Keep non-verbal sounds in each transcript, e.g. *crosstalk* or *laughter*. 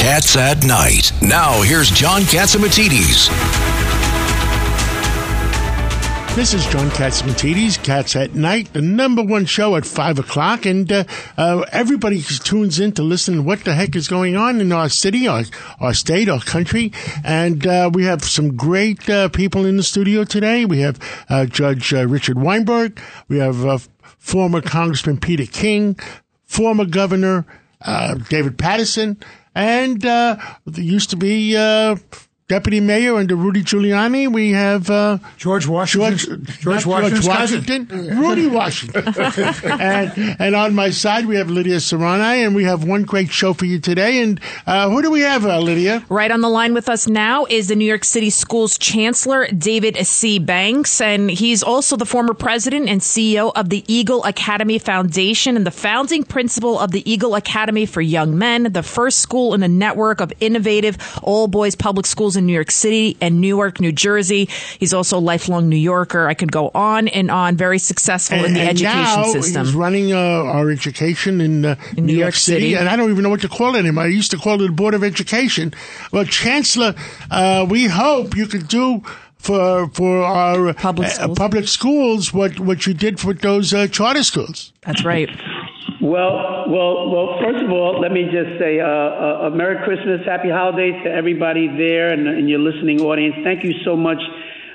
Cats at Night. Now, here's John Catsimatidis. This is John Catsimatidis, Cats at Night, the number one show at 5 o'clock, and uh, uh, everybody tunes in to listen to what the heck is going on in our city, our, our state, our country, and uh, we have some great uh, people in the studio today. We have uh, Judge uh, Richard Weinberg, we have former Congressman Peter King, former Governor David Paterson, and uh, there used to be uh, deputy mayor under Rudy Giuliani. We have uh, George Washington. George, George Washington. Rudy Washington. *laughs* and, and on my side, we have Lydia Serrani, and we have one great show for you today. And uh, who do we have, uh, Lydia? Right on the line with us now is the New York City Schools Chancellor, David C. Banks. And he's also the former president and CEO of the Eagle Academy Foundation and the founding principal of the Eagle Academy for Young Men, the first school in a network of innovative all boys public schools in New York City and Newark, New Jersey. He's also a lifelong New Yorker. I could go on and on. Very successful and, in the education now system. He's running uh, our education in, uh, in New, New, York, City. City. and I don't even know what to call it anymore. I used to call it the Board of Education. Well, Chancellor, uh, we hope you could do for for our public uh, schools, public schools what what you did for those uh, charter schools. That's right. Well, well, well. First of all, let me just say uh, uh, a Merry Christmas, Happy Holidays to everybody there and, and your listening audience. Thank you so much,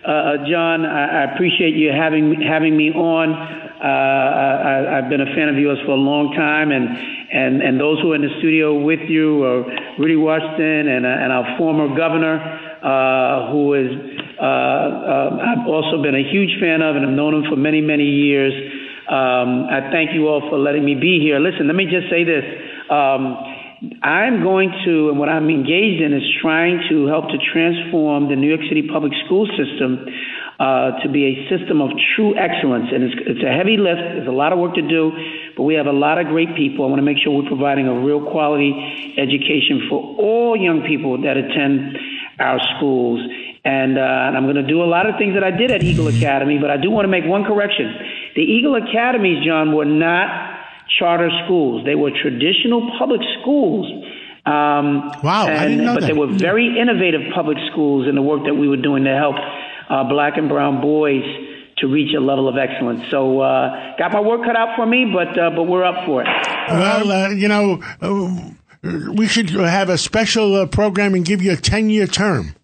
uh, uh John. I, I, appreciate you having having me on. Uh, I, have been a fan of yours for a long time, and and and those who are in the studio with you, are Rudy Washington and and our former governor, who is I've also been a huge fan of, and I've known him for many many years. Um, I thank you all for letting me be here. Listen, let me just say this. Um, I'm going to, and what I'm engaged in is trying to help to transform the New York City public school system uh, to be a system of true excellence. And it's, it's a heavy lift. There's a lot of work to do, but we have a lot of great people. I want to make sure we're providing a real quality education for all young people that attend our schools. And, uh, and I'm going to do a lot of things that I did at Eagle Academy, but I do want to make one correction. The Eagle Academies, John, were not charter schools. They were traditional public schools. Um, wow, and, I didn't know But that. they were very innovative public schools in the work that we were doing to help uh, black and brown boys to reach a level of excellence. So, uh, got my work cut out for me, but uh, but we're up for it. Well, uh, you know, uh, we should have a special uh, program and give you a ten year term.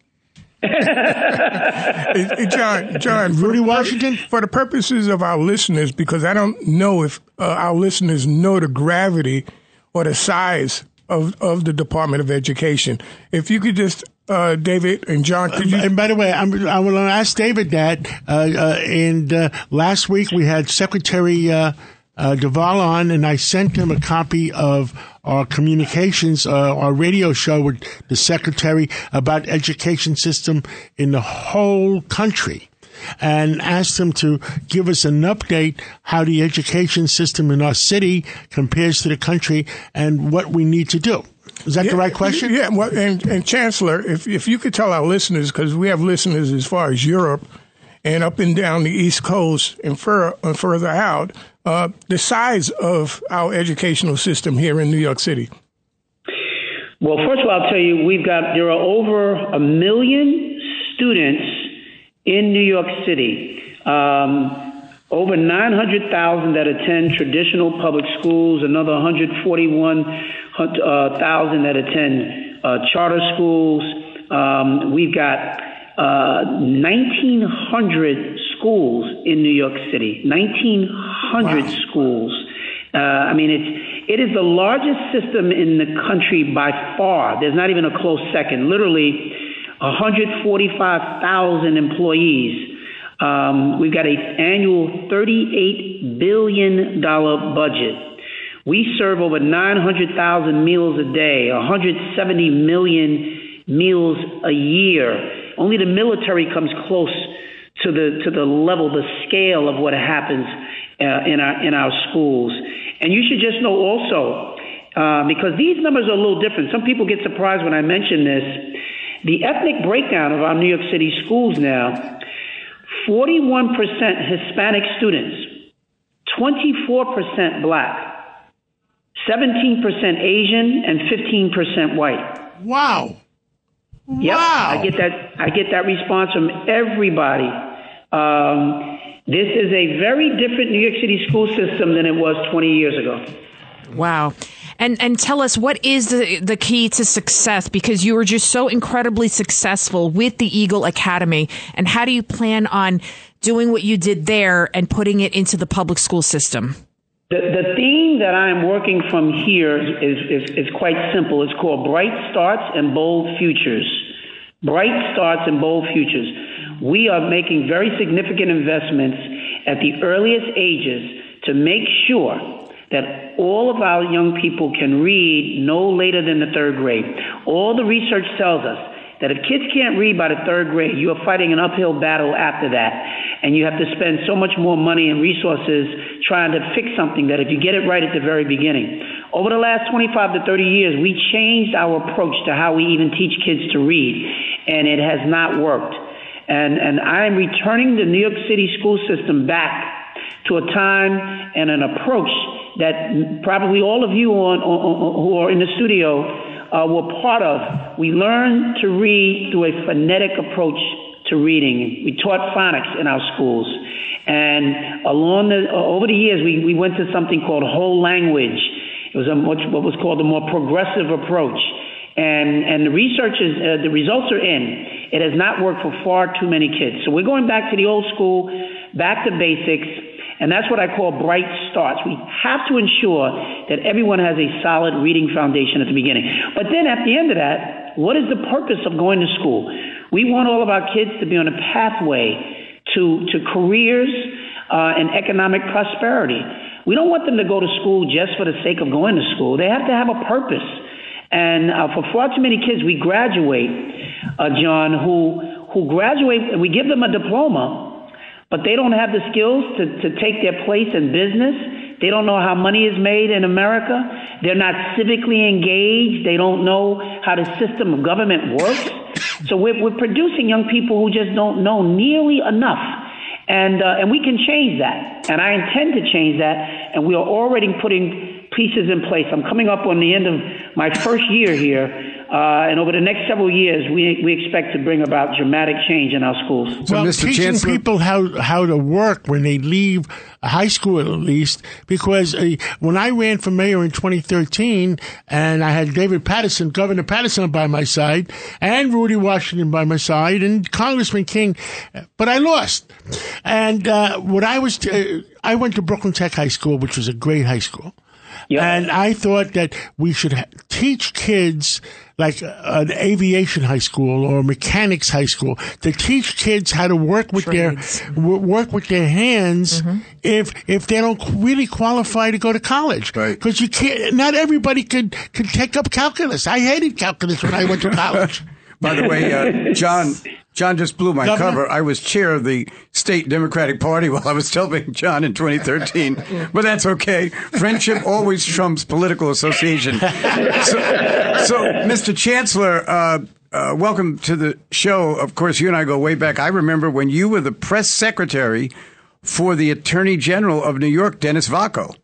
*laughs* John, John, Rudy Washington. For the purposes of our listeners, because I don't know if uh, our listeners know the gravity or the size of, of the Department of Education. If you could just, uh, David and John, could you? And by the way, I'm, I will ask David that. Uh, uh, and uh, last week we had Secretary uh, Deval on, and I sent him a copy of our communications, uh, our radio show with the secretary about education system in the whole country and asked him to give us an update how the education system in our city compares to the country and what we need to do. Is that yeah, the right question? Yeah. Well, and, and Chancellor, if, if you could tell our listeners, because we have listeners as far as Europe and up and down the East Coast and, fur, and further out, uh, the size of our educational system here in New York City? Well, first of all, I'll tell you, we've got there are over a million students in New York City. Um, over 900,000 that attend traditional public schools, another 141,000 that attend uh, charter schools. Um, we've got uh, 1,900 schools in New York City. 1,900 wow. schools. Uh, I mean, it's it is the largest system in the country by far. There's not even a close second. Literally, 145,000 employees. Um, we've got an annual $38 billion budget. We serve over 900,000 meals a day, 170 million meals a year. Only the military comes close to the to the level, the scale of what happens uh, in our in our schools. And you should just know also, uh, because these numbers are a little different. Some people get surprised when I mention this. The ethnic breakdown of our New York City schools now 41% Hispanic students, 24% black, 17% Asian, and 15% white. Wow. Yep, wow. I get that. I get that response from everybody. Um, this is a very different New York City school system than it was 20 years ago. Wow. And and tell us what is the the key to success because you were just so incredibly successful with the Eagle Academy and how do you plan on doing what you did there and putting it into the public school system? The, the theme that I'm working from here is, is, is quite simple. It's called Bright Starts and Bold Futures. Bright Starts and Bold Futures. We are making very significant investments at the earliest ages to make sure that all of our young people can read no later than the third grade. All the research tells us that if kids can't read by the third grade, you are fighting an uphill battle after that. And you have to spend so much more money and resources trying to fix something that if you get it right at the very beginning. Over the last 25 to 30 years, we changed our approach to how we even teach kids to read, and it has not worked. And, and I am returning the New York City school system back to a time and an approach that probably all of you on, on, who are in the studio uh, were part of. We learned to read through a phonetic approach to reading. We taught phonics in our schools. And along the, uh, over the years, we, we went to something called whole language. It was a much, what was called a more progressive approach. And, and the research is, uh, the results are in. It has not worked for far too many kids. So we're going back to the old school, back to basics, and that's what I call bright starts. We have to ensure that everyone has a solid reading foundation at the beginning. But then at the end of that, what is the purpose of going to school? We want all of our kids to be on a pathway to, to careers uh, and economic prosperity. We don't want them to go to school just for the sake of going to school. They have to have a purpose. And uh, for far too many kids, we graduate, uh, John, who who graduate, we give them a diploma, but they don't have the skills to, to take their place in business. They don't know how money is made in America. They're not civically engaged. They don't know how the system of government works. So we're, we're producing young people who just don't know nearly enough. And, uh, and we can change that. And I intend to change that. And we are already putting pieces in place. I'm coming up on the end of my first year here uh, and over the next several years, we, we expect to bring about dramatic change in our schools. So well, Mr. teaching Chancellor- people how how to work when they leave high school, at least, because uh, when I ran for mayor in 2013, and I had David Paterson, Governor Paterson, by my side, and Rudy Washington by my side, and Congressman King, but I lost. And uh, what I was, t- uh, I went to Brooklyn Tech High School, which was a great high school. Yep. And I thought that we should ha- teach kids like uh, an aviation high school or mechanics high school to teach kids how to work with Trades. their w- work with their hands if if they don't really qualify to go to college Right. because you can't not everybody could could take up calculus I hated calculus when I went to college *laughs* By the way, uh, John, John just blew my Governor? cover. I was chair of the state Democratic Party *laughs* while I was helping John in 2013, but that's okay. Friendship always trumps political association. So, so Mr. Chancellor, uh, uh, welcome to the show. Of course, you and I go way back. I remember when you were the press secretary for the Attorney General of New York, Dennis Vacco.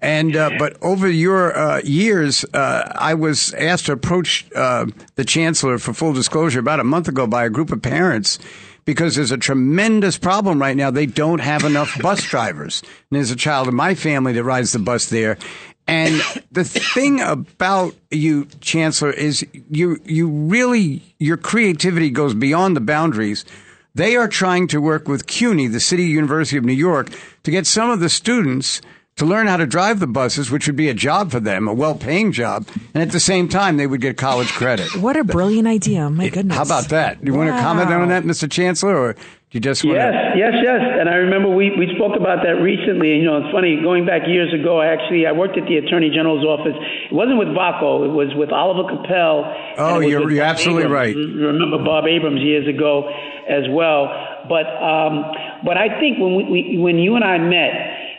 And uh, but over your uh, years, uh, I was asked to approach uh, the chancellor for full disclosure about a month ago by a group of parents because there's a tremendous problem right now. They don't have enough *laughs* bus drivers. And there's a child in my family that rides the bus there. And the thing about you, Chancellor, is you you really your creativity goes beyond the boundaries. They are trying to work with CUNY, the City University of New York, to get some of the students to learn how to drive the buses, which would be a job for them, a well-paying job, and at the same time they would get college credit. What a brilliant idea. My goodness. How about that? Do You want to comment on that, Mr. Chancellor, or do You just want yes, yes, yes. And I remember we, we spoke about that recently. You know, it's funny. Going back years ago, I actually I worked at the Attorney General's office. It wasn't with Vacco. It was with Oliver Koppell. Oh, you're, you're absolutely Abrams. right. You remember Bob Abrams years ago as well. But um, but I think when we, we when you and I met,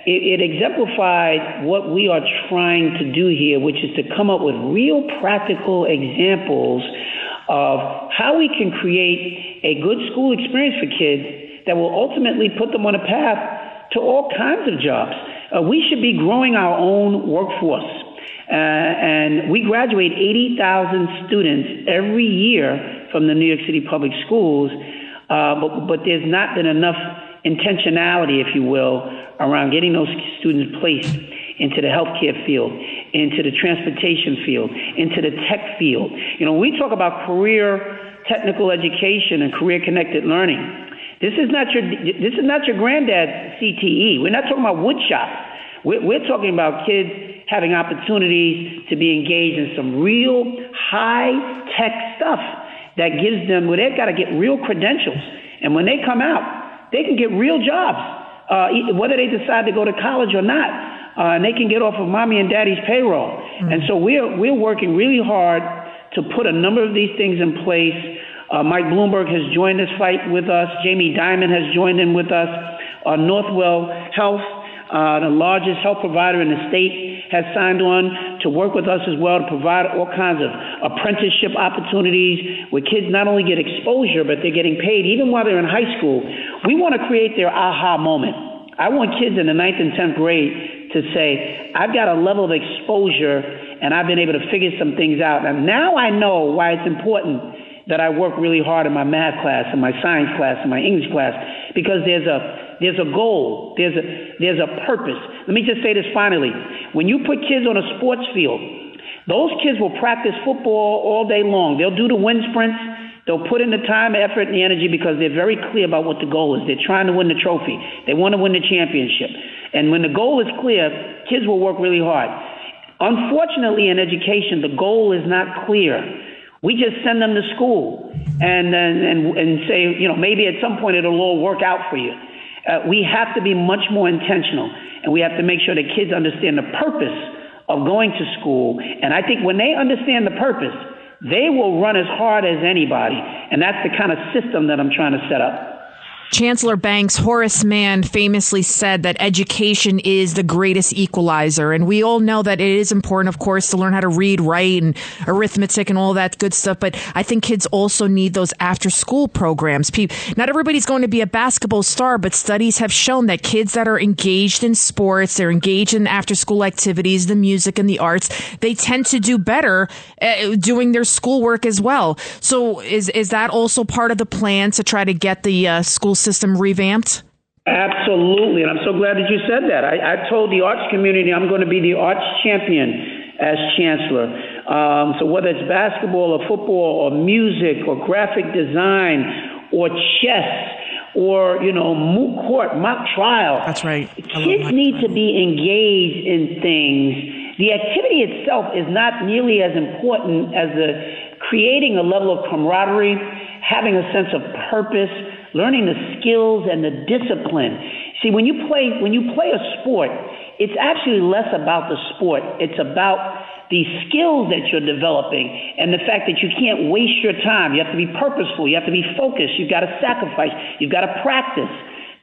it, it exemplified what we are trying to do here, which is to come up with real practical examples of how we can create a good school experience for kids that will ultimately put them on a path to all kinds of jobs. Uh, we should be growing our own workforce. Uh, and we graduate 80,000 students every year from the New York City Public Schools, uh, but, but there's not been enough intentionality, if you will, around getting those students placed into the healthcare field, into the transportation field, into the tech field. You know, we talk about career technical education and career connected learning. This is not your this is not your granddad's CTE. We're not talking about woodshop. We're, we're talking about kids having opportunities to be engaged in some real high tech stuff that gives them where they've got to get real credentials, and when they come out, they can get real jobs, uh, whether they decide to go to college or not uh, and they can get off of mommy and daddy's payroll. Mm-hmm. And so we're we're working really hard to put a number of these things in place. Uh, Mike Bloomberg has joined this fight with us. Jamie Dimon has joined in with us. Uh, Northwell Health, uh, the largest health provider in the state, has signed on to work with us as well to provide all kinds of apprenticeship opportunities where kids not only get exposure, but they're getting paid even while they're in high school. We want to create their aha moment. I want kids in the ninth and tenth grade to say, I've got a level of exposure and I've been able to figure some things out. And now I know why it's important that I work really hard in my math class and my science class and my English class because there's a there's a goal, there's a there's a purpose. Let me just say this finally. When you put kids on a sports field, those kids will practice football all day long. They'll do the wind sprints. They'll put in the time, effort, and the energy because they're very clear about what the goal is. They're trying to win the trophy. They want to win the championship. And when the goal is clear, kids will work really hard. Unfortunately, in education, the goal is not clear. We just send them to school and and and, and say, you know, maybe at some point it'll all work out for you. Uh, we have to be much more intentional, and we have to make sure that kids understand the purpose of going to school. And I think when they understand the purpose, they will run as hard as anybody. And that's the kind of system that I'm trying to set up. Chancellor Banks, Horace Mann famously said that education is the greatest equalizer. And we all know that it is important, of course, to learn how to read, write, and arithmetic and all that good stuff. But I think kids also need those after school programs. Not everybody's going to be a basketball star, but studies have shown that kids that are engaged in sports, they're engaged in after school activities, the music and the arts, they tend to do better uh, doing their schoolwork as well. So is, is that also part of the plan to try to get the uh, school system revamped? Absolutely, and I'm so glad that you said that. I, I told the arts community I'm going to be the arts champion as chancellor. Um, so whether it's basketball or football or music or graphic design or chess or you know moot court, mock trial. That's right. Kids need to be engaged in things. The activity itself is not nearly as important as the creating a level of camaraderie, having a sense of purpose learning the skills and the discipline. See, when you play when you play a sport, it's actually less about the sport. It's about the skills that you're developing and the fact that you can't waste your time. You have to be purposeful. You have to be focused. You've got to sacrifice. You've got to practice.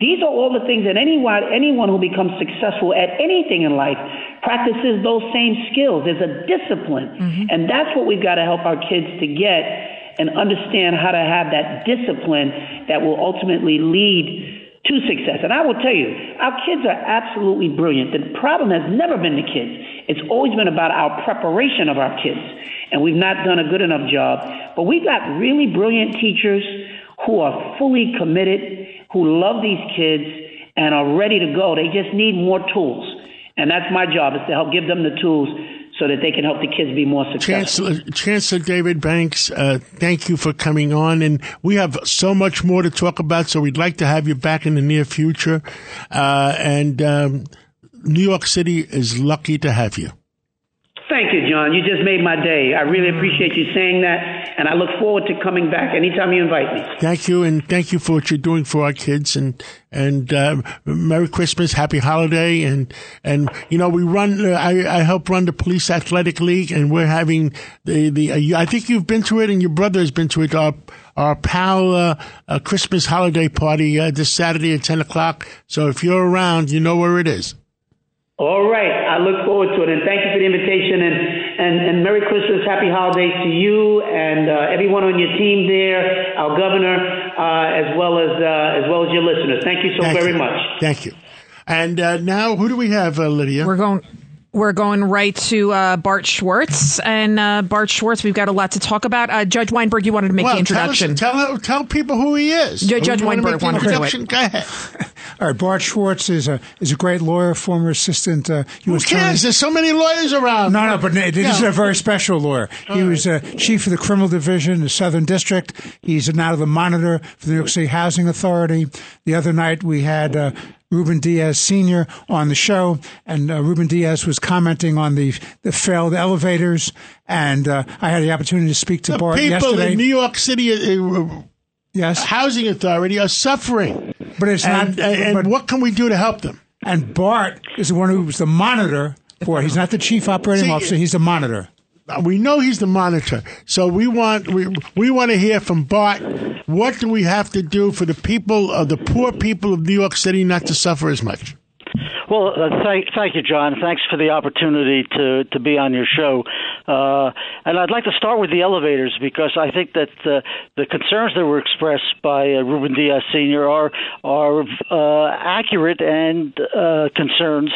These are all the things that anyone anyone who becomes successful at anything in life practices those same skills. There's a discipline, mm-hmm. and that's what we've got to help our kids to get and understand how to have that discipline that will ultimately lead to success. And I will tell you, our kids are absolutely brilliant. The problem has never been the kids. It's always been about our preparation of our kids. And we've not done a good enough job. But we've got really brilliant teachers who are fully committed, who love these kids and are ready to go. They just need more tools. And that's my job is to help give them the tools so that they can help the kids be more successful. Chancellor, Chancellor David Banks, uh, thank you for coming on. And we have so much more to talk about, so we'd like to have you back in the near future. Uh, and um, New York City is lucky to have you. Thank you, John. You just made my day. I really appreciate you saying that, and I look forward to coming back anytime you invite me. Thank you, and thank you for what you're doing for our kids. And and uh, Merry Christmas, Happy Holiday, and and you know we run. Uh, I I help run the Police Athletic League, and we're having the the. Uh, I think you've been to it, and your brother has been to it. Our our pal uh, uh, Christmas holiday party uh, this Saturday at ten o'clock. So if you're around, you know where it is. All right. I look forward to it. And thank you for the invitation. And, and, and Merry Christmas, Happy Holidays to you and uh, everyone on your team there, our governor, uh, as, well as, uh, as well as your listeners. Thank you so Thank very you. much. Thank you. And uh, now, who do we have, uh, Lydia? We're going. We're going right to uh, Bart Schwartz, and uh, Bart Schwartz. We've got a lot to talk about. Uh, Judge Weinberg, you wanted to make well, the introduction. Tell, us, tell tell people who he is. Judge Who- you wanna Weinberg make the wanted to do it. introduction? Go ahead. *laughs* All right, Bart Schwartz is a is a great lawyer, former assistant uh, Who U.S. cares? attorney. There's so many lawyers around. No, no, but this is a very special lawyer. He was uh, chief of the criminal division, in the Southern District. He's now the monitor for the New York City Housing Authority. The other night we had. Uh, Ruben Diaz Sr. on the show, and uh, Ruben Diaz was commenting on the the failed elevators, and uh, I had the opportunity to speak to The Bart people yesterday. in New York City uh, yes, Housing Authority are suffering. but it's And, not. and but- what can we do to help them? And Bart is the one who was the monitor for. He's not the chief operating See, officer. He's the monitor. Uh, We know he's the monitor, so we want we we want to hear from Bart. What do we have to do for the people of the poor people of New York City not to suffer as much? Well, uh, thank, thank you, John. Thanks for the opportunity to, to be on your show. Uh, and I'd like to start with the elevators because I think that uh, the concerns that were expressed by uh, Ruben Diaz Sr. are are uh, accurate and uh, concerns.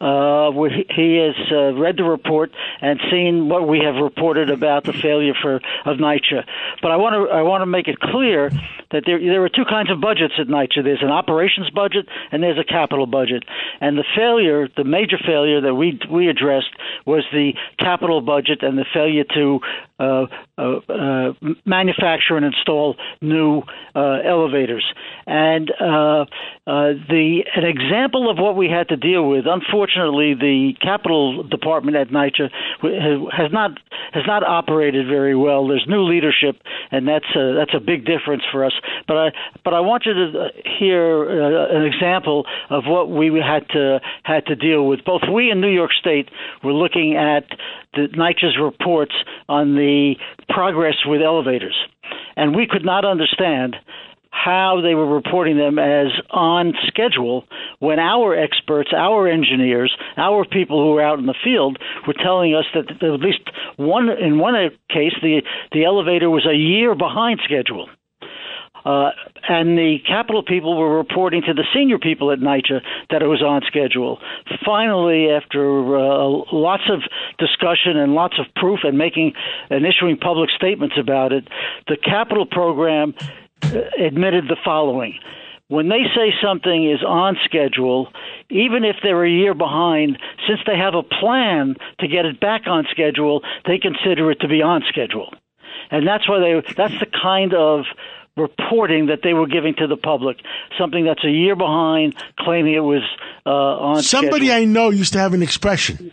He, has read the report and seen what we have reported about the failure for of NYCHA. But I want to I want to make it clear that there there are two kinds of budgets at NYCHA. There's an operations budget and there's a capital budget. And the failure, the major failure that we we addressed was the capital budget and the failure to uh, uh, uh, manufacture and install new uh, elevators. And uh, the an example of what we had to deal with. Unfortunately, the capital department at NYCHA has not has not operated very well. There's new leadership, and that's a, that's a big difference for us. But I but I want you to hear an example of what we had to had to deal with. Both we and New York State were looking at the NYCHA's reports on the progress with elevators, and we could not understand how they were reporting them as on schedule when our experts, our engineers, our people who were out in the field were telling us that at least one in one case the the elevator was a year behind schedule. Uh, and the capital people were reporting to the senior people at NYCHA that it was on schedule. Finally, after uh, lots of discussion and lots of proof and making and issuing public statements about it, the capital program uh, admitted the following. When they say something is on schedule, even if they're a year behind, since they have a plan to get it back on schedule, they consider it to be on schedule. And that's why they that's the kind of reporting that they were giving to the public, something that's a year behind, claiming it was uh, on Somebody schedule. I know used to have an expression.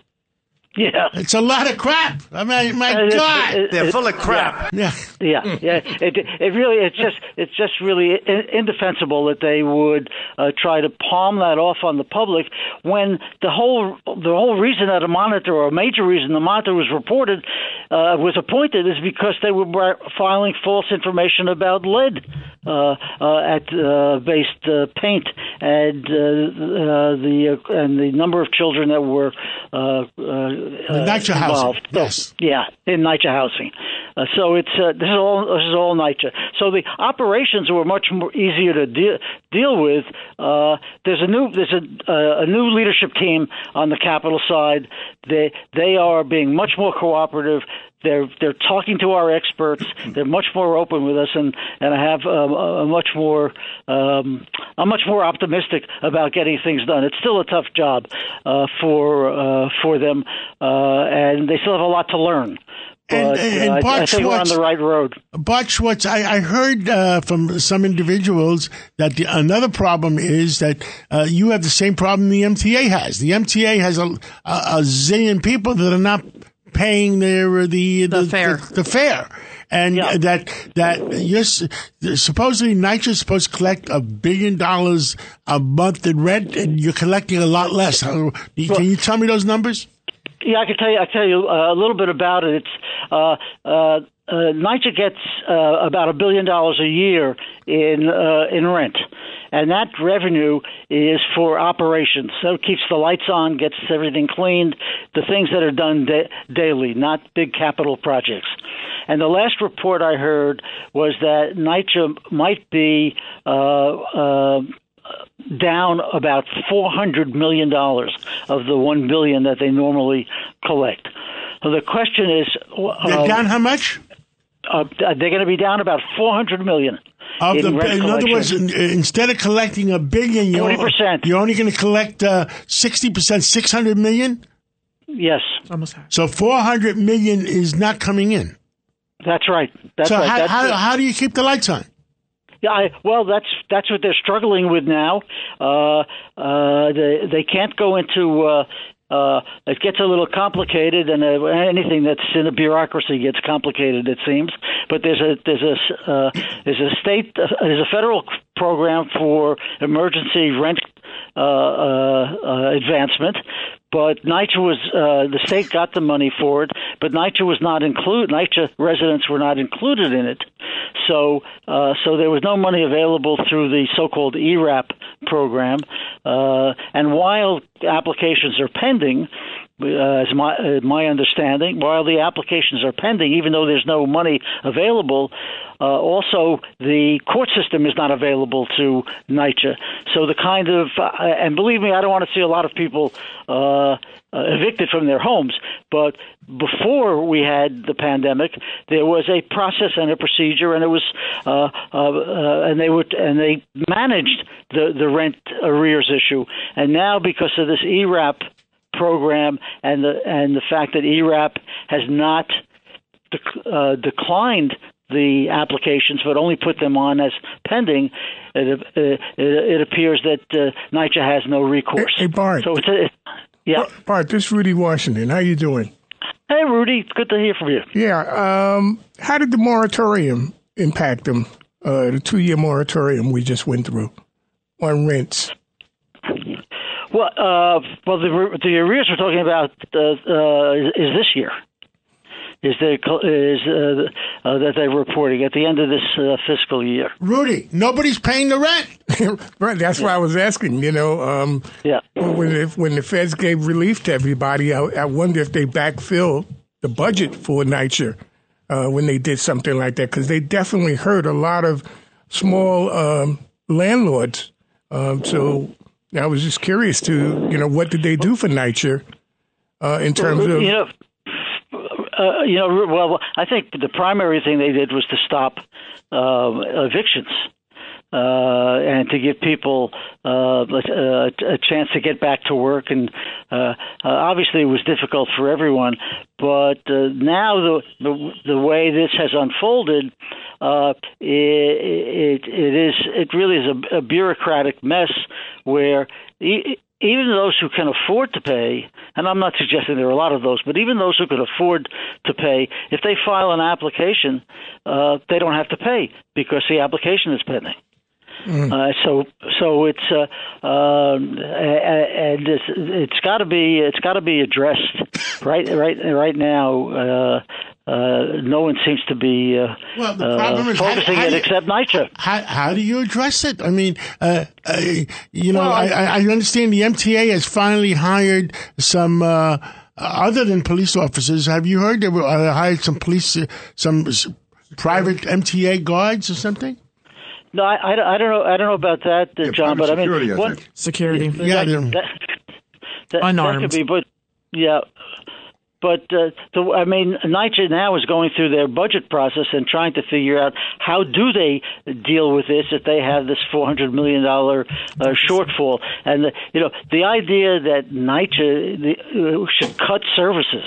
Yeah. It's a lot of crap. I mean, my It- God. it- They're it- full of crap. yeah. Yeah, yeah. It it really it's just it's just really indefensible that they would uh, try to palm that off on the public when the whole the whole reason that a monitor or a major reason the monitor was reported uh, was appointed is because they were filing false information about lead uh, uh, at uh, based uh, paint and uh, uh, the uh, and the number of children that were uh, uh, NYCHA housing, involved. So, yes. yeah, in NYCHA housing. Uh, so it's uh, this is all this is all NYCHA. So the operations were much more easier to deal deal with. Uh, there's a new there's a uh, a new leadership team on the capital side. They they are being much more cooperative. They're they're talking to our experts. *laughs* They're much more open with us, and and I have um, a much more um, I'm much more optimistic about getting things done. It's still a tough job uh, for uh, for them, uh, and they still have a lot to learn. And- But and uh, I- I, Bart think we're on the right road. Bart Schwartz, I, I heard uh, from some individuals that the, another problem is that uh, you have the same problem the MTA has. The MTA has a, a, a zillion people that are not paying their uh, the The fare. the, the fare. And Yeah. that that yes, supposedly NYCHA's supposed to collect a billion dollars a month in rent, and you're collecting a lot less. Can you tell me those numbers? Yeah, I can tell you. I tell you uh, a little bit about it. It's uh, uh, uh, NYCHA gets uh, about a billion dollars a year in uh, in rent, and that revenue is for operations. So it keeps the lights on, gets everything cleaned, the things that are done da- daily, not big capital projects. And the last report I heard was that NYCHA might be. Uh, uh, down about four hundred million dollars of the one billion that they normally collect. So the question is, uh, down how much? Uh, they're going to be down about four hundred million. Of in the, rent in other words, in, instead of collecting a billion, you're, 40%. you're only going to collect uh, sixty percent, six hundred million. yes, Almost half. So four hundred million is not coming in. that's right. That's so right. how, That's how, how do you keep the lights on? Yeah, I, well, that's that's what they're struggling with now. Uh, uh, they they can't go into. Uh, uh, it gets a little complicated, and uh, anything that's in a bureaucracy gets complicated. It seems, but there's a there's a uh, there's a state uh, there's a federal program for emergency rent advancement. But NYCHA was uh, the state got the money for it, but NYCHA was not included. NYCHA residents were not included in it, so uh, so there was no money available through the so-called ERAP program. Uh, and while applications are pending, uh, as my uh, my understanding, while the applications are pending, even though there's no money available, uh, also the court system is not available to NYCHA. So the kind of uh, and believe me, I don't want to see a lot of people uh, uh, evicted from their homes, but before we had the pandemic, there was a process and a procedure, and it was and they would and they managed the the rent arrears issue, and now because of this ERAP program and the and the fact that ERAP has not dec- uh, declined the applications but only put them on as pending, it, uh, it, it appears that uh, NYCHA has no recourse. Hey, hey, Bart. So it's a, yeah. Bart, this is Rudy Washington. How you doing? Hey, Rudy, it's good to hear from you. Yeah. Um, how did the moratorium impact them? Uh, the two-year moratorium we just went through on rents. Well, uh, well, the the arrears we're talking about uh, uh, is, is this year. Is the is uh, uh, that they're reporting at the end of this uh, fiscal year? Rudy, nobody's paying the rent. *laughs* right. That's why I was asking. You know, um, Yeah. when the, when the feds gave relief to everybody, I, I wonder if they backfilled the budget for NYCHA uh, when they did something like that because they definitely hurt a lot of small um, landlords. Um, so I was just curious to you know what did they do for NYCHA uh, in terms of you know, uh, you know, well, I think the primary thing they did was to stop um, evictions. Uh, and to give people uh, a, a chance to get back to work, and uh, uh, obviously it was difficult for everyone. But uh, now the, the the way this has unfolded, uh, it, it it is it really is a, a bureaucratic mess where. Even those who can afford to pay, and I'm not suggesting there are a lot of those, but even those who can afford to pay, if they file an application, uh, they don't have to pay because the application is pending. Uh, so, so it's uh, um, and it's, it's got to be it's got to be addressed *laughs* right right right now. Uh, uh, no one seems to be uh, Well, the uh, is focusing how it you- except NYCHA. How, how do you address it? I mean, uh, uh, you know, I, I I understand the MTA has finally hired some. Uh, other than police officers, have you heard they were, uh, hired some police, some private MTA guards or something? No, I, I, I don't know. I don't know about that, uh, John. But I mean, security, I what, think. Security. Yeah, they're- that, that, Unarmed. That could be, but yeah, but uh, the, I mean, NYCHA now is going through their budget process and trying to figure out how do they deal with this if they have this four hundred million dollar uh, shortfall. And the, you know, the idea that NYCHA the, uh, should cut services.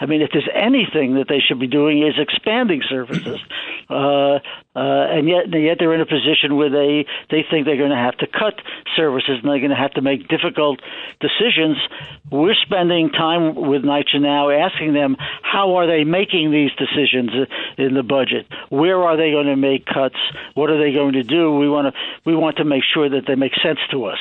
I mean, if there's anything that they should be doing is expanding services. *clears throat* uh, uh, and yet yet they're in a position where they they think they're going to have to cut services and they're going to have to make difficult decisions. We're spending time with NYCHA now, asking them how are they making these decisions in the budget. Where are they going to make cuts? What are they going to do? We want to we want to make sure that they make sense to us.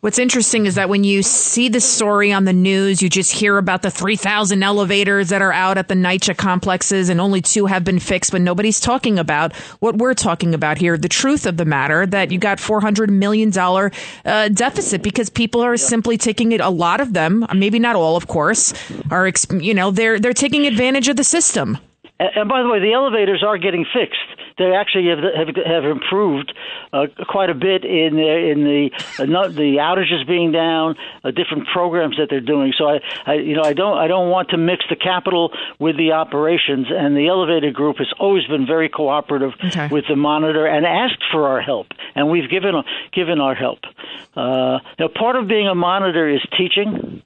What's interesting is that when you see the story on the news, you just hear about the 3,000 elevators that are out at the NYCHA complexes and only two have been fixed, but nobody's talking about what we're talking about here. The truth of the matter that you got $400 million uh, deficit because people are simply taking it. A lot of them, maybe not all, of course, are, you know, they're, they're taking advantage of the system. And by the way, the elevators are getting fixed. They actually have have, have improved uh, quite a bit in the, in the uh, the outages being down, uh, different programs that they're doing. So I, I, you know, I don't I don't want to mix the capital with the operations. And the elevator group has always been very cooperative okay. with the monitor and asked for our help, and we've given given our help. Uh, now, part of being a monitor is teaching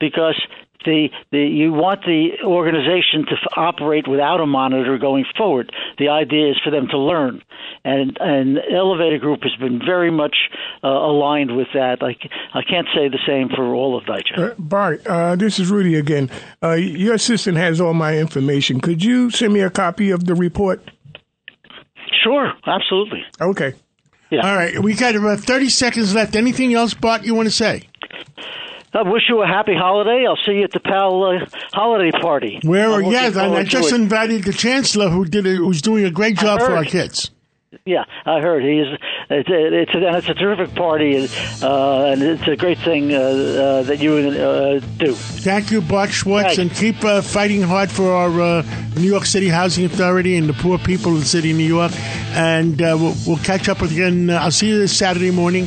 because the, the you want the organization to f- operate without a monitor going forward. The idea is for them to learn, and and Elevator Group has been very much uh, aligned with that. I, I can't say the same for all of NYCHA. Uh, Bart, uh, this is Rudy again. Uh, your assistant has all my information. Could you send me a copy of the report? Sure, absolutely. Okay. Yeah. All right, we got about thirty seconds left. Anything else, Bart? You want to say? I wish you a happy holiday. I'll see you at the PAL uh, holiday party. Where? Yes, and I just invited the chancellor, who did who's doing a great job for our kids. Yeah, I heard he's it's a, it's a, and it's a terrific party, uh, and it's a great thing uh, uh, that you uh, do. Thank you, Bart Schwartz, and keep uh, fighting hard for our uh, New York City Housing Authority and the poor people of the city of New York. And we'll, we'll, catch up again. I'll see you this Saturday morning.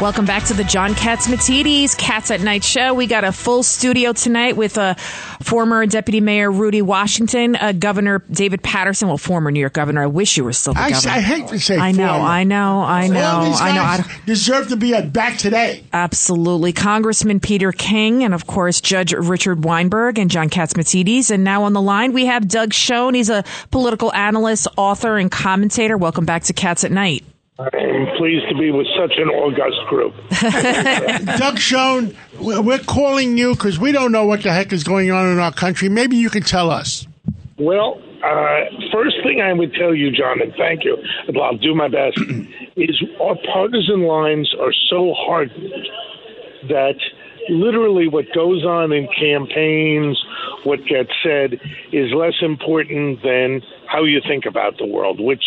Welcome back to the John Catsimatidis Cats at Night show. We got a full studio tonight with uh, former Deputy Mayor Rudy Washington, uh, Governor David Paterson. well, former New York Governor. I wish you were still the I, governor. I hate to say I know, former. I know, I know, All these I know. I deserve to be at back today. Absolutely. Congressman Peter King and, of course, Judge Richard Weinberg and John Catsimatidis. And now on the line, we have Doug Schoen. He's a political analyst, author, and commentator. Welcome back to Cats at Night. I'm pleased to be with such an august group. *laughs* Doug Schoen, we're calling you because we don't know what the heck is going on in our country. Maybe you can tell us. Well, uh, first thing I would tell you, John, and thank you, I'll do my best, *clears throat* is our partisan lines are so hardened that literally what goes on in campaigns, what gets said, is less important than how you think about the world, which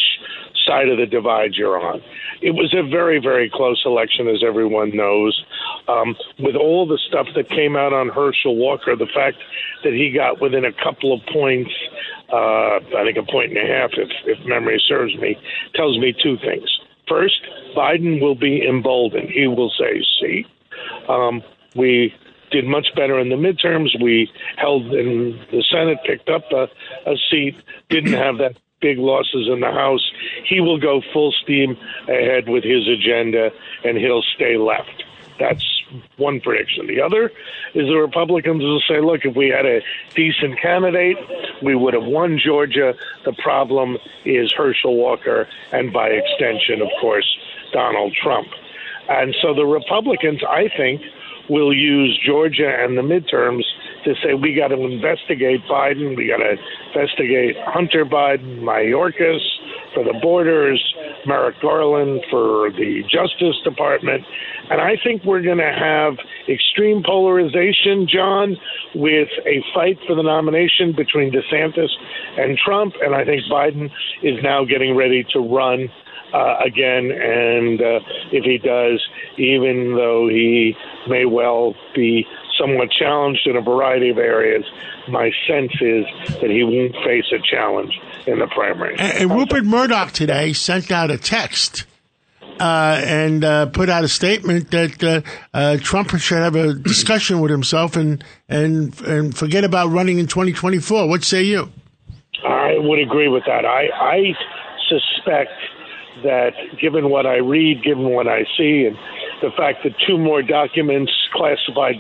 side of the divide you're on. It was a very, very close election, as everyone knows. Um, with all the stuff that came out on Herschel Walker, the fact that he got within a couple of points, uh, I think a point and a half, if, if memory serves me, tells me two things. First, Biden will be emboldened. He will say, see, um, we did much better in the midterms. We held in the Senate, picked up a, a seat, didn't have that big losses in the House, he will go full steam ahead with his agenda and he'll stay left. That's one prediction. The other is the Republicans will say, look, if we had a decent candidate, we would have won Georgia. The problem is Herschel Walker and, by extension, of course, Donald Trump. And so the Republicans, I think, will use Georgia and the midterms to say we got to investigate Biden, we got to investigate Hunter Biden, Mayorkas for the borders, Merrick Garland for the Justice Department. And I think we're going to have extreme polarization, John, with a fight for the nomination between DeSantis and Trump. And I think Biden is now getting ready to run uh, again. And uh, if he does, even though he may well be somewhat challenged in a variety of areas, my sense is that he won't face a challenge in the primary. And, and Rupert Murdoch today sent out a text. Uh, and uh, put out a statement that uh, uh Trump should have a discussion with himself and and and forget about running in 2024. What say you? I would agree with that. I I suspect that given what I read, given what I see, and the fact that two more documents, classified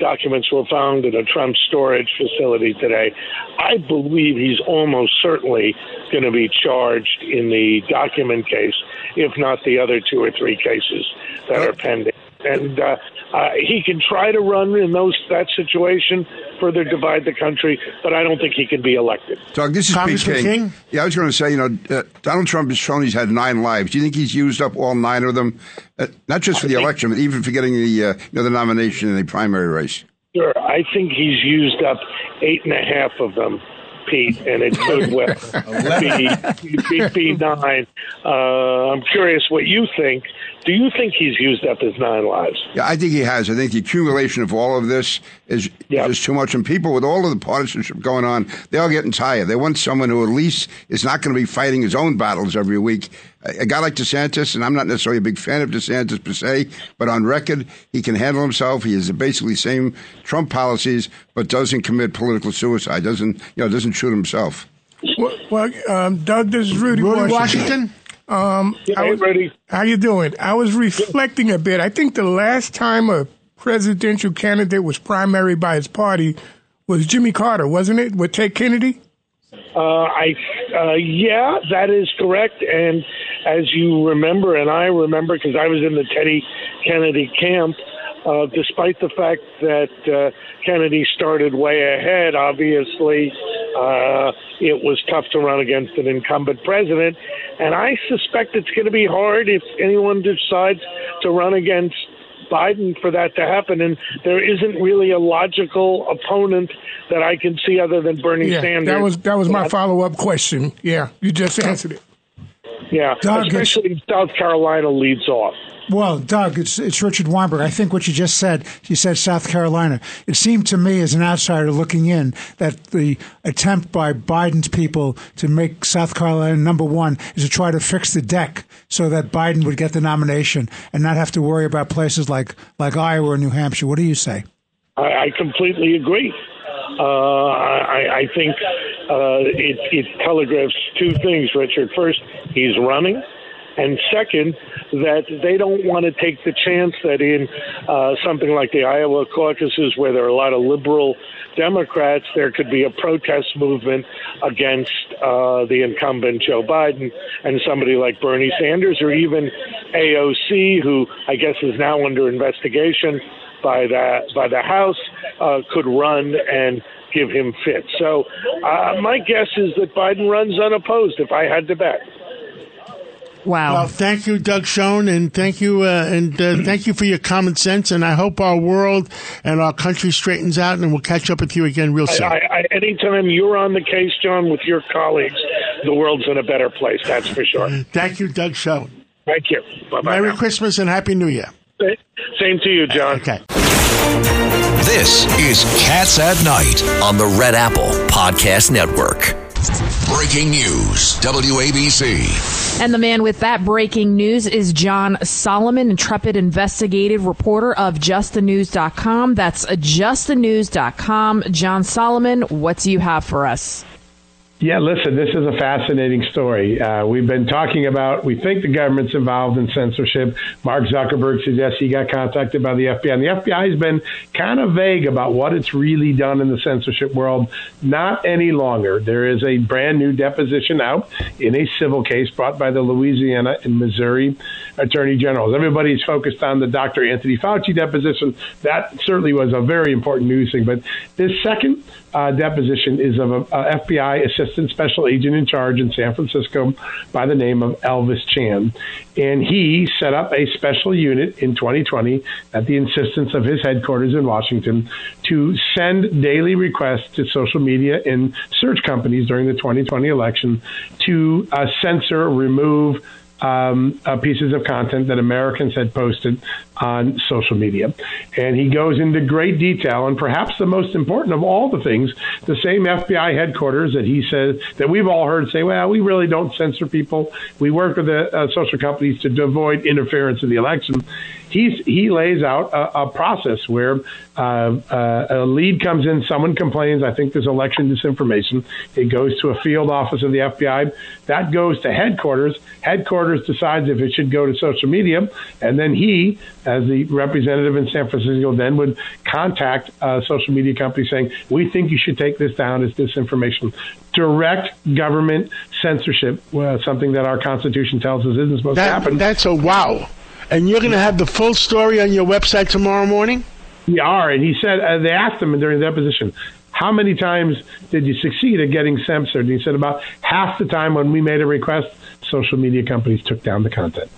documents were found in a Trump storage facility today. I believe he's almost certainly going to be charged in the document case, if not the other two or three cases that are pending. And uh, uh, he can try to run in those that situation, further divide the country, but I don't think he can be elected. Doug, this is Pete King. King. Yeah, I was going to say, you know, uh, Donald Trump has shown he's had nine lives. Do you think he's used up all nine of them, uh, not just for the election, but even for getting the uh, you know the nomination in the primary race? Sure, I think he's used up eight and a half of them. Pete, and it could well *laughs* be, be, be nine. Uh, I'm curious what you think. Do you think he's used up his nine lives? Yeah, I think he has. I think the accumulation of all of this is yep. is too much. And people with all of the partisanship going on, they're all getting tired. They want someone who at least is not going to be fighting his own battles every week. A guy like DeSantis, and I'm not necessarily a big fan of DeSantis per se, but on record, he can handle himself. He has basically the same Trump policies, but doesn't commit political suicide. Doesn't you know? Doesn't shoot himself. Well, well um, Doug, this is Rudy, Rudy Washington. Washington? Um, yeah, was, ready. How you doing? I was reflecting a bit. I think the last time a presidential candidate was primary by his party was Jimmy Carter, wasn't it? With Ted Kennedy. Uh, I uh, yeah, that is correct. And as you remember, and I remember because I was in the Teddy Kennedy camp. Uh, despite the fact that uh, Kennedy started way ahead, obviously uh, it was tough to run against an incumbent president. And I suspect it's going to be hard if anyone decides to run against Biden for that to happen. And there isn't really a logical opponent that I can see other than Bernie yeah, Sanders. That was that was my follow up question. Yeah, you just answered it. Yeah, Doug, especially South Carolina leads off. Well, Doug, it's it's Richard Weinberg. I think what you just said, you said South Carolina. It seemed to me, as an outsider looking in, that the attempt by Biden's people to make South Carolina number one is to try to fix the deck so that Biden would get the nomination and not have to worry about places like like Iowa or New Hampshire. What do you say? I, I completely agree. Uh, I, I think uh, it, it telegraphs two things, Richard. First, he's running and second, that they don't want to take the chance that in uh, something like the Iowa caucuses, where there are a lot of liberal Democrats, there could be a protest movement against uh, the incumbent Joe Biden and somebody like Bernie Sanders or even AOC, who I guess is now under investigation by the by the House, uh, could run and give him fits. So uh, my guess is that Biden runs unopposed. If I had to bet. Wow. Well, thank you, Doug Schoen, and thank you, uh, and uh, thank you for your common sense. And I hope our world and our country straightens out, and we'll catch up with you again real soon. I, I, anytime you're on the case, John, with your colleagues, the world's in a better place. That's for sure. thank you, Doug Schoen. Thank you. Bye bye. Merry now. Christmas and Happy New Year. Same to you, John. Okay. This is Cats at Night on the Red Apple Podcast Network. Breaking news, WABC. And the man with that breaking news is John Solomon, intrepid investigative reporter of justthenews.com. That's justthenews.com. John Solomon, what do you have for us? Yeah, listen, this is a fascinating story. Uh, we've been talking about, we think the government's involved in censorship. Mark Zuckerberg suggests he got contacted by the FBI. And the FBI has been kind of vague about what it's really done in the censorship world. Not any longer. There is a brand new deposition out in a civil case brought by the Louisiana and Missouri Attorney Generals. Everybody's focused on the Dr. Anthony Fauci deposition. That certainly was a very important news thing. But this second uh, deposition is of a, a, FBI assistant special agent in charge in San Francisco by the name of Elvis Chan. And he set up a special unit in 2020 at the insistence of his headquarters in Washington to send daily requests to social media and search companies during the 2020 election to uh, censor, remove, um, uh, pieces of content that Americans had posted on social media. And he goes into great detail, and perhaps the most important of all the things, the same FBI headquarters that he says that we've all heard say, well, we really don't censor people. We work with the uh, social companies to avoid interference in the election. He's, he lays out a, a process where uh, uh, a lead comes in, someone complains, I think there's election disinformation. It goes to a field office of the FBI. That goes to headquarters. Headquarters decides if it should go to social media, and then he, as the representative in San Francisco, then would contact a social media company saying, "We think you should take this down as disinformation." Direct government censorship, uh, something that our Constitution tells us isn't supposed That- to happen. That's a wow. And you're going to have the full story on your website tomorrow morning? We are, and he said uh, they asked him during the deposition, "How many times did you succeed at getting censored?" And he said about half the time when we made a request, social media companies took down the content.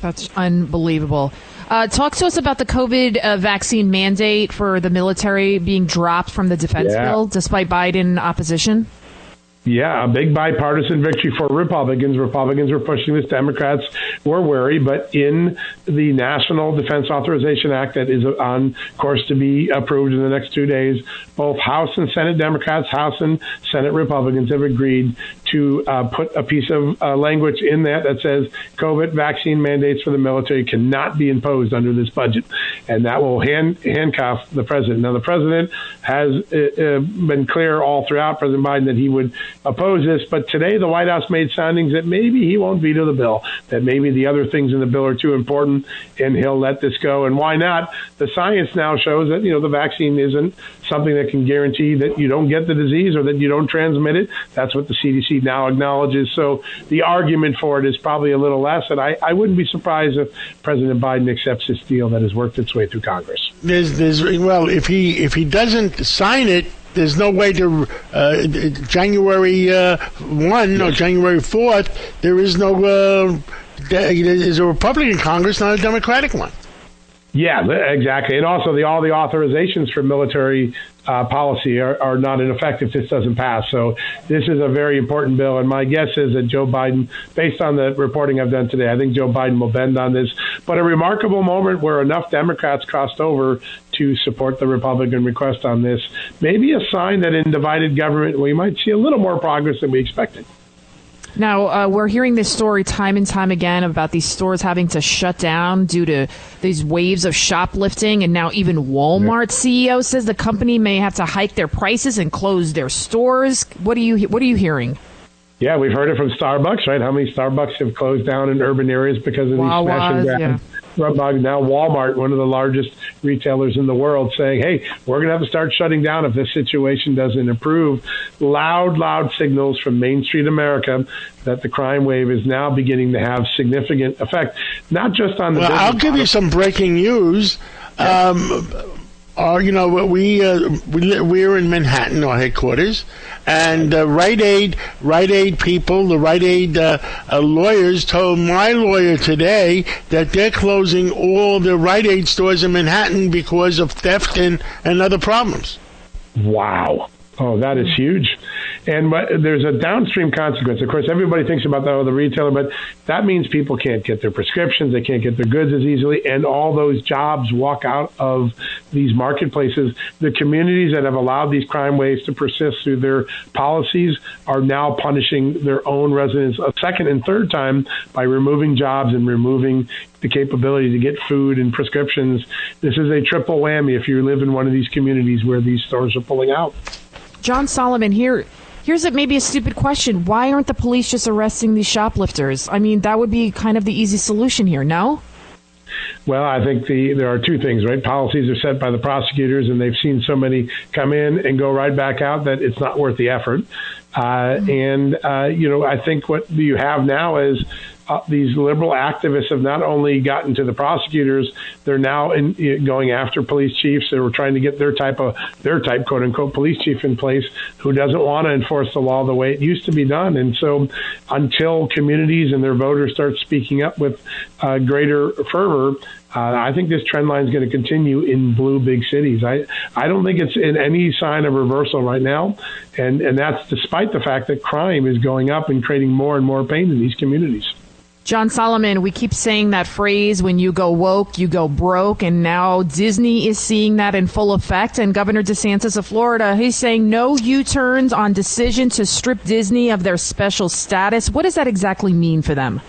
That's unbelievable. Uh, talk to us about the COVID uh, vaccine mandate for the military being dropped from the defense Yeah. bill despite Biden opposition. Yeah, a big bipartisan victory for Republicans. Republicans were pushing this. Democrats were wary, but in the National Defense Authorization Act that is on course to be approved in the next two days, both House and Senate Democrats, House and Senate Republicans have agreed to uh, put a piece of uh, language in that that says COVID vaccine mandates for the military cannot be imposed under this budget, and that will hand, handcuff the president. Now, the president has uh, uh, been clear all throughout President Biden that he would oppose this, but today the White House made soundings that maybe he won't veto the bill, that maybe the other things in the bill are too important, and he'll let this go. And why not? The science now shows that you know the vaccine isn't something that can guarantee that you don't get the disease or that you don't transmit it. That's what the CDC now acknowledges. So the argument for it is probably a little less, and I, I wouldn't be surprised if President Biden accepts this deal that has worked its way through Congress. There's, there's, well, if he if he doesn't sign it, there's no way to uh, January uh, one or January fourth. There is no. Uh, is a Republican Congress, not a Democratic one. Yeah, exactly. And also, the all the authorizations for military uh, policy are, are not in effect if this doesn't pass. So this is a very important bill. And my guess is that Joe Biden, based on the reporting I've done today, I think Joe Biden will bend on this. But a remarkable moment where enough Democrats crossed over to support the Republican request on this. Maybe a sign that in divided government we might see a little more progress than we expected. Now, uh, we're hearing this story time and time again about these stores having to shut down due to these waves of shoplifting. And now, even Walmart CEO says the company may have to hike their prices and close their stores. What are you, what are you hearing? Yeah, we've heard it from Starbucks, right? How many Starbucks have closed down in urban areas because of these smash and Wawas, grab? Now Walmart, one of the largest retailers in the world, saying, "Hey, we're going to have to start shutting down if this situation doesn't improve." Loud, loud signals from Main Street America that the crime wave is now beginning to have significant effect, not just on the. Well, I'll give you some breaking news. Um, uh, you know, we uh, we we're in Manhattan, our headquarters, and uh, Rite Aid, Rite Aid people, the Rite Aid uh, uh, lawyers told my lawyer today that they're closing all the Rite Aid stores in Manhattan because of theft and, and other problems. Wow. Oh, that is huge. And there's a downstream consequence. Of course, everybody thinks about the, oh, the retailer, but that means people can't get their prescriptions, they can't get their goods as easily, and all those jobs walk out of these marketplaces. The communities that have allowed these crime waves to persist through their policies are now punishing their own residents a second and third time by removing jobs and removing the capability to get food and prescriptions. This is a triple whammy if you live in one of these communities where these stores are pulling out. John Solomon, here, here's a, maybe a stupid question. Why aren't the police just arresting these shoplifters? I mean, that would be kind of the easy solution here, no? Well, I think the there are two things, right? Policies are set by the prosecutors, and they've seen so many come in and go right back out that it's not worth the effort. Uh, and uh, you know, I think what you have now is uh, these liberal activists have not only gotten to the prosecutors, they're now in, going after police chiefs. They were trying to get their type of their type, quote unquote, police chief in place who doesn't want to enforce the law the way it used to be done. And so, until communities and their voters start speaking up with uh, greater fervor. Uh, I think this trend line is going to continue in blue big cities. I, I don't think it's in any sign of reversal right now, and and that's despite the fact that crime is going up and creating more and more pain in these communities. John Solomon, we keep saying that phrase when you go woke, you go broke, and now Disney is seeing that in full effect. And Governor DeSantis of Florida, he's saying no U turns on decision to strip Disney of their special status. What does that exactly mean for them?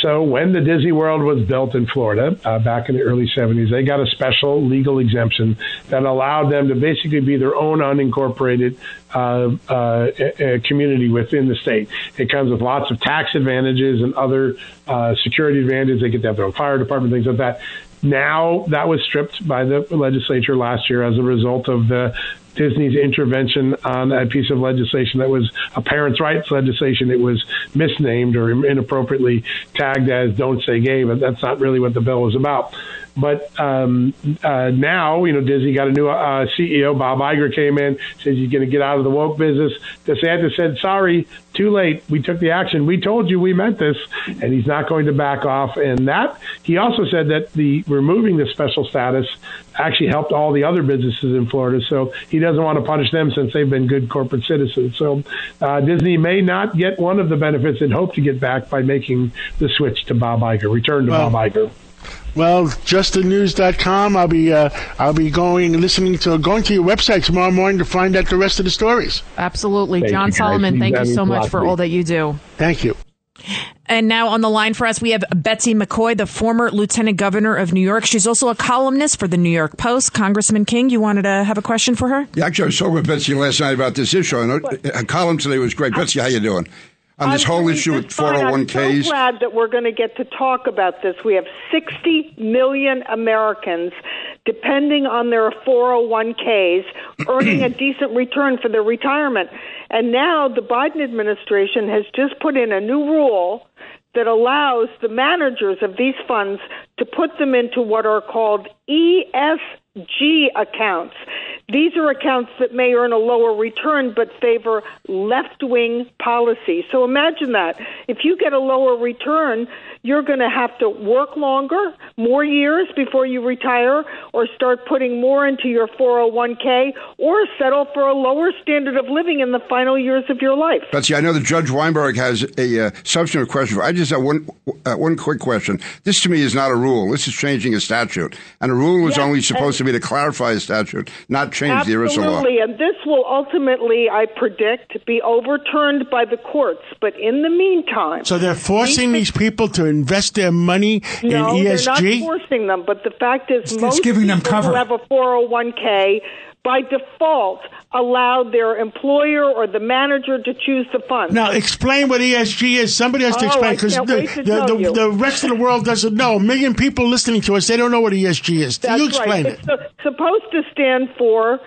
So when the Disney World was built in Florida uh, back in the early 70s, they got a special legal exemption that allowed them to basically be their own unincorporated uh, uh, community within the state. It comes with lots of tax advantages and other uh, security advantages. They get to have their own fire department, things like that. Now that was stripped by the legislature last year as a result of the Disney's intervention on a piece of legislation that was a parents' rights legislation. It was misnamed or inappropriately tagged as "Don't Say Gay," but that's not really what the bill was about. But um, uh, now, you know, Disney got a new uh, CEO. Bob Iger came in, says he's going to get out of the woke business. DeSantis said, "Sorry, too late. We took the action. We told you we meant this," and he's not going to back off. And that he also said that the removing the special status actually helped all the other businesses in Florida. So he doesn't want to punish them since they've been good corporate citizens. So uh, Disney may not get one of the benefits and hope to get back by making the switch to Bob Iger, return to well, Bob Iger. Well, justthenews.com. I'll be uh, I'll be going listening to going to your website tomorrow morning to find out the rest of the stories. Absolutely, thank John Solomon. Thank you so much for all that you do. Thank you. And now on the line for us, we have Betsy McCaughey, the former lieutenant governor of New York. She's also a columnist for the New York Post. Congressman King, you wanted to have a question for her? Yeah, actually, I was talking with Betsy last night about this issue. I know, a column today was great. Betsy, how you doing? On this I'm whole issue with 401ks. I'm so oh glad that we're going to get to talk about this. We have 60 million Americans depending on their 401ks *clears throat* earning a decent return for their retirement. And now the Biden administration has just put in a new rule that allows the managers of these funds to put them into what are called ESG accounts. These are accounts that may earn a lower return but favor left wing policy. So imagine that. If you get a lower return, you're going to have to work longer, more years before you retire, or start putting more into your 401k, or settle for a lower standard of living in the final years of your life. Betsy, I know that Judge Weinberg has a uh, substantive question. For I just have one uh, one quick question. This to me is not a rule. This is changing a statute, and a rule is yes, only supposed to be to clarify a statute, not change absolutely, the original law. Absolutely, and this will ultimately, I predict, be overturned by the courts. But in the meantime, so they're forcing these people to invest their money no, in ESG? they're not forcing them. But the fact is, it's, most it's giving people them cover. who have a 401k by default allowed their employer or the manager to choose the fund. Now, explain what ESG is. Somebody has to oh, explain because the, the, the, the, rest of the world doesn't know. A million people listening to us, they don't know what ESG is. That's you explain right. it. It's supposed to stand for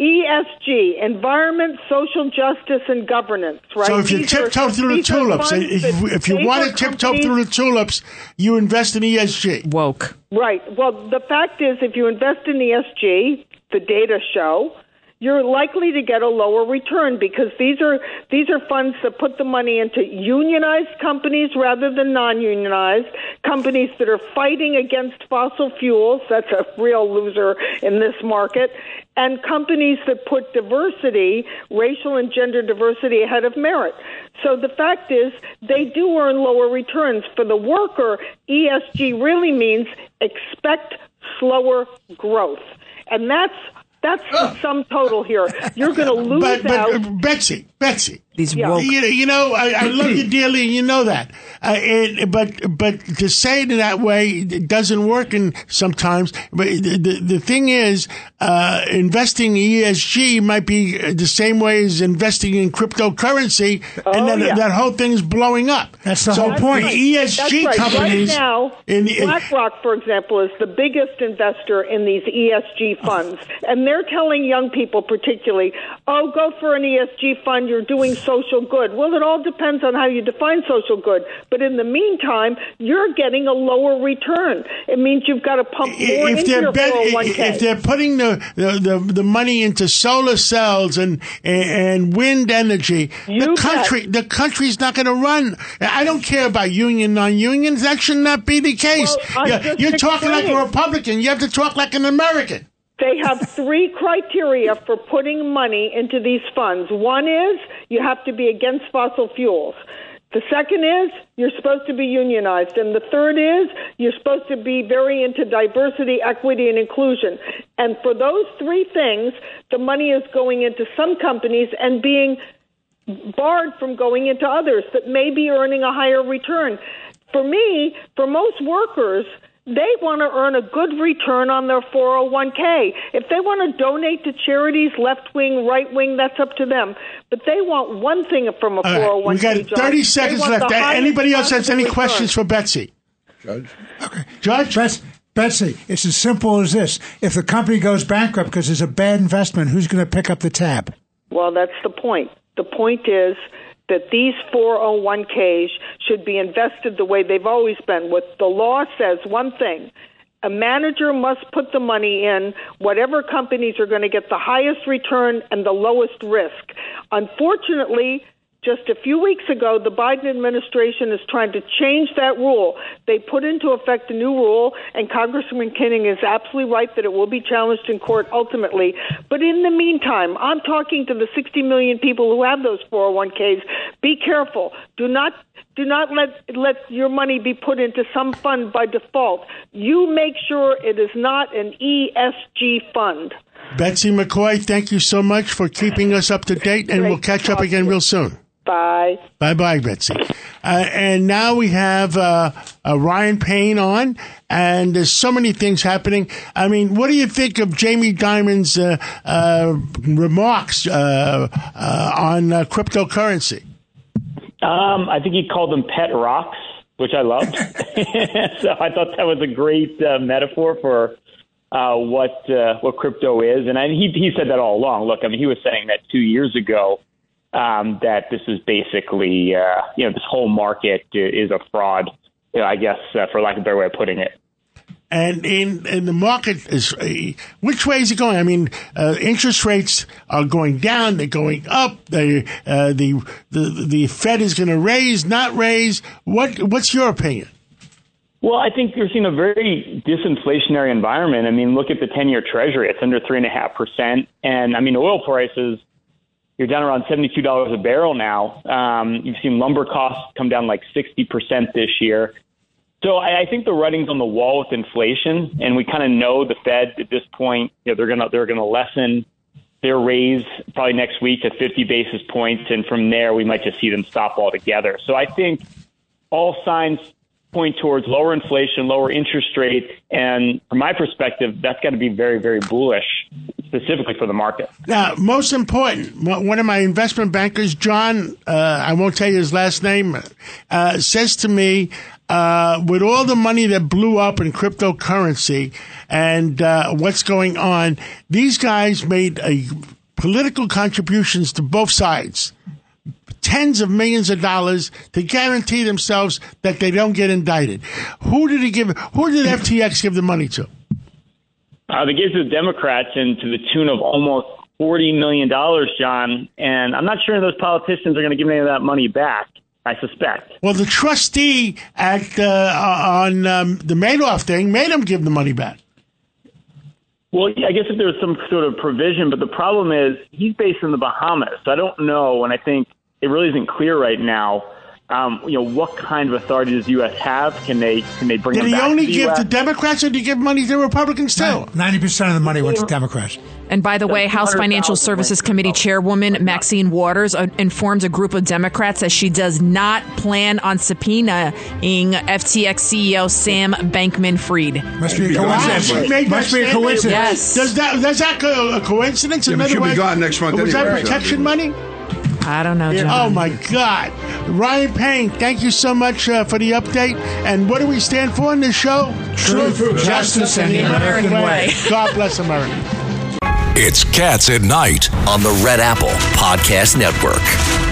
ESG, environment, social justice, and governance, right? So if you tiptoe through the tulips, if, if you want to tiptoe through the tulips, you invest in ESG. Woke. Right. Well, the fact is, if you invest in ESG, the data show, you're likely to get a lower return because these are these are funds that put the money into unionized companies rather than non-unionized companies that are fighting against fossil fuels that's a real loser in this market and companies that put diversity racial and gender diversity ahead of merit so the fact is they do earn lower returns for the worker ESG really means expect slower growth and that's that's the sum total here. You're going *laughs* to lose but, but, out. Betsy, Betsy, these yeah. woke. You, you know, I, I, love you *clears throat* dearly, and you know that. Uh, and, but but to say it in that way it doesn't work. And sometimes, but the the, the thing is, uh, investing in ESG might be the same way as investing in cryptocurrency, oh, and then yeah. that whole thing is blowing up. That's the so whole point. Right. ESG right. companies right now, in, in, BlackRock, for example, is the biggest investor in these ESG funds, and they're telling young people, particularly, "Oh, go for an ESG fund. You're doing social good. Well, it all depends on how you define social good. But in the meantime, you're getting a lower return. It means you've got to pump more if into they're your bet- 401k. If they're putting the, the, the, the, money into solar cells and and wind energy, you the country the country's not going to run. I don't care about union non-union. That should not be the case. Well, you're, you're talking like a Republican. You have to talk like an American. They have three criteria for putting money into these funds. One is you have to be against fossil fuels. The second is you're supposed to be unionized. And the third is you're supposed to be very into diversity, equity, and inclusion. And for those three things, the money is going into some companies and being barred from going into others that may be earning a higher return. For me, for most workers, they want to earn a good return on their 401k. If they want to donate to charities, left wing, right wing, that's up to them. But they want one thing from a All right, 401k. we oh got 30 They seconds left. Anybody else has possible any return. questions for Betsy? Judge? Okay. Judge? Bets- Betsy, it's as simple as this. If the company goes bankrupt because it's a bad investment, who's going to pick up the tab? Well, that's the point. The point is that these 401ks should be invested the way they've always been. What the law says, one thing. A manager must put the money in whatever companies are going to get the highest return and the lowest risk. Unfortunately, just a few weeks ago, the Biden administration is trying to change that rule. They put into effect a new rule, and Congressman King is absolutely right that it will be challenged in court ultimately. But in the meantime, I'm talking to the 60 million people who have those 401ks. Be careful. Do not do not let let your money be put into some fund by default. You make sure it is not an ESG fund. Betsy McCaughey, thank you so much for keeping us up to date, and we'll catch up again real soon. Bye. Bye bye, Betsy. Uh, and now we have uh, uh, Ryan Payne on, and there's so many things happening. I mean, what do you think of Jamie Dimon's uh, uh, remarks uh, uh, on uh, cryptocurrency? Um, I think he called them pet rocks, which I loved. *laughs* so I thought that was a great uh, metaphor for uh, what uh, what crypto is. And I, he he said that all along. Look, I mean, he was saying that two years ago um, that this is basically uh, you know this whole market is a fraud. You know, I guess uh, for lack of a better way of putting it. And in, in the market is uh, which way is it going? I mean, uh, interest rates are going down; they're going up. They, uh, the the the Fed is going to raise, not raise. What what's your opinion? Well, I think you're seeing a very disinflationary environment. I mean, look at the 10 year treasury. It's under 3.5%. And I mean, oil prices, you're down around $72 a barrel now. Um, you've seen lumber costs come down like 60% this year. So I, I think the writing's on the wall with inflation, and we kind of know the Fed at this point, you know, they're gonna they're gonna lessen their raise probably next week to 50 basis points, and from there we might just see them stop altogether. So I think all signs point towards lower inflation, lower interest rate, and from my perspective, that's got to be very, very bullish, specifically for the market. Now, most important, one of my investment bankers, John, uh, I won't tell you his last name, uh, says to me, uh, with all the money that blew up in cryptocurrency and uh, what's going on, these guys made a political contributions to both sides. Tens of millions of dollars to guarantee themselves that they don't get indicted. Who did he give? Who did FTX give the money to? Uh, they gave it to the Democrats and to the tune of almost $40 million, John. And I'm not sure those politicians are going to give any of that money back. I suspect. Well, the trustee at uh, on um, the Madoff thing made him give the money back. Well, I guess if there was some sort of provision, but the problem is he's based in the Bahamas. So I don't know, and I think it really isn't clear right now. Um, you know, what kind of authority does the U.S. have? Can they can they bring Did him he back only to the give US? to Democrats or did he give money to Republicans too? Ninety percent of the money went to Democrats. And by the way, House Financial Services Committee Chairwoman Maxine Waters uh, informed a group of Democrats that she does not plan on subpoenaing FTX CEO Sam Bankman Fried. Must be a coincidence. she Must be a coincidence. Yes. Does that does that a coincidence? Yeah, In but other she'll be words, gone next month Was anyway, that protection money? I don't know, John. Oh my God, Ryan Payne, thank you so much uh, for the update. And what do we stand for in this show? Truth, justice, and the American way. *laughs* God bless America. It's Cats at Night on the Red Apple Podcast Network.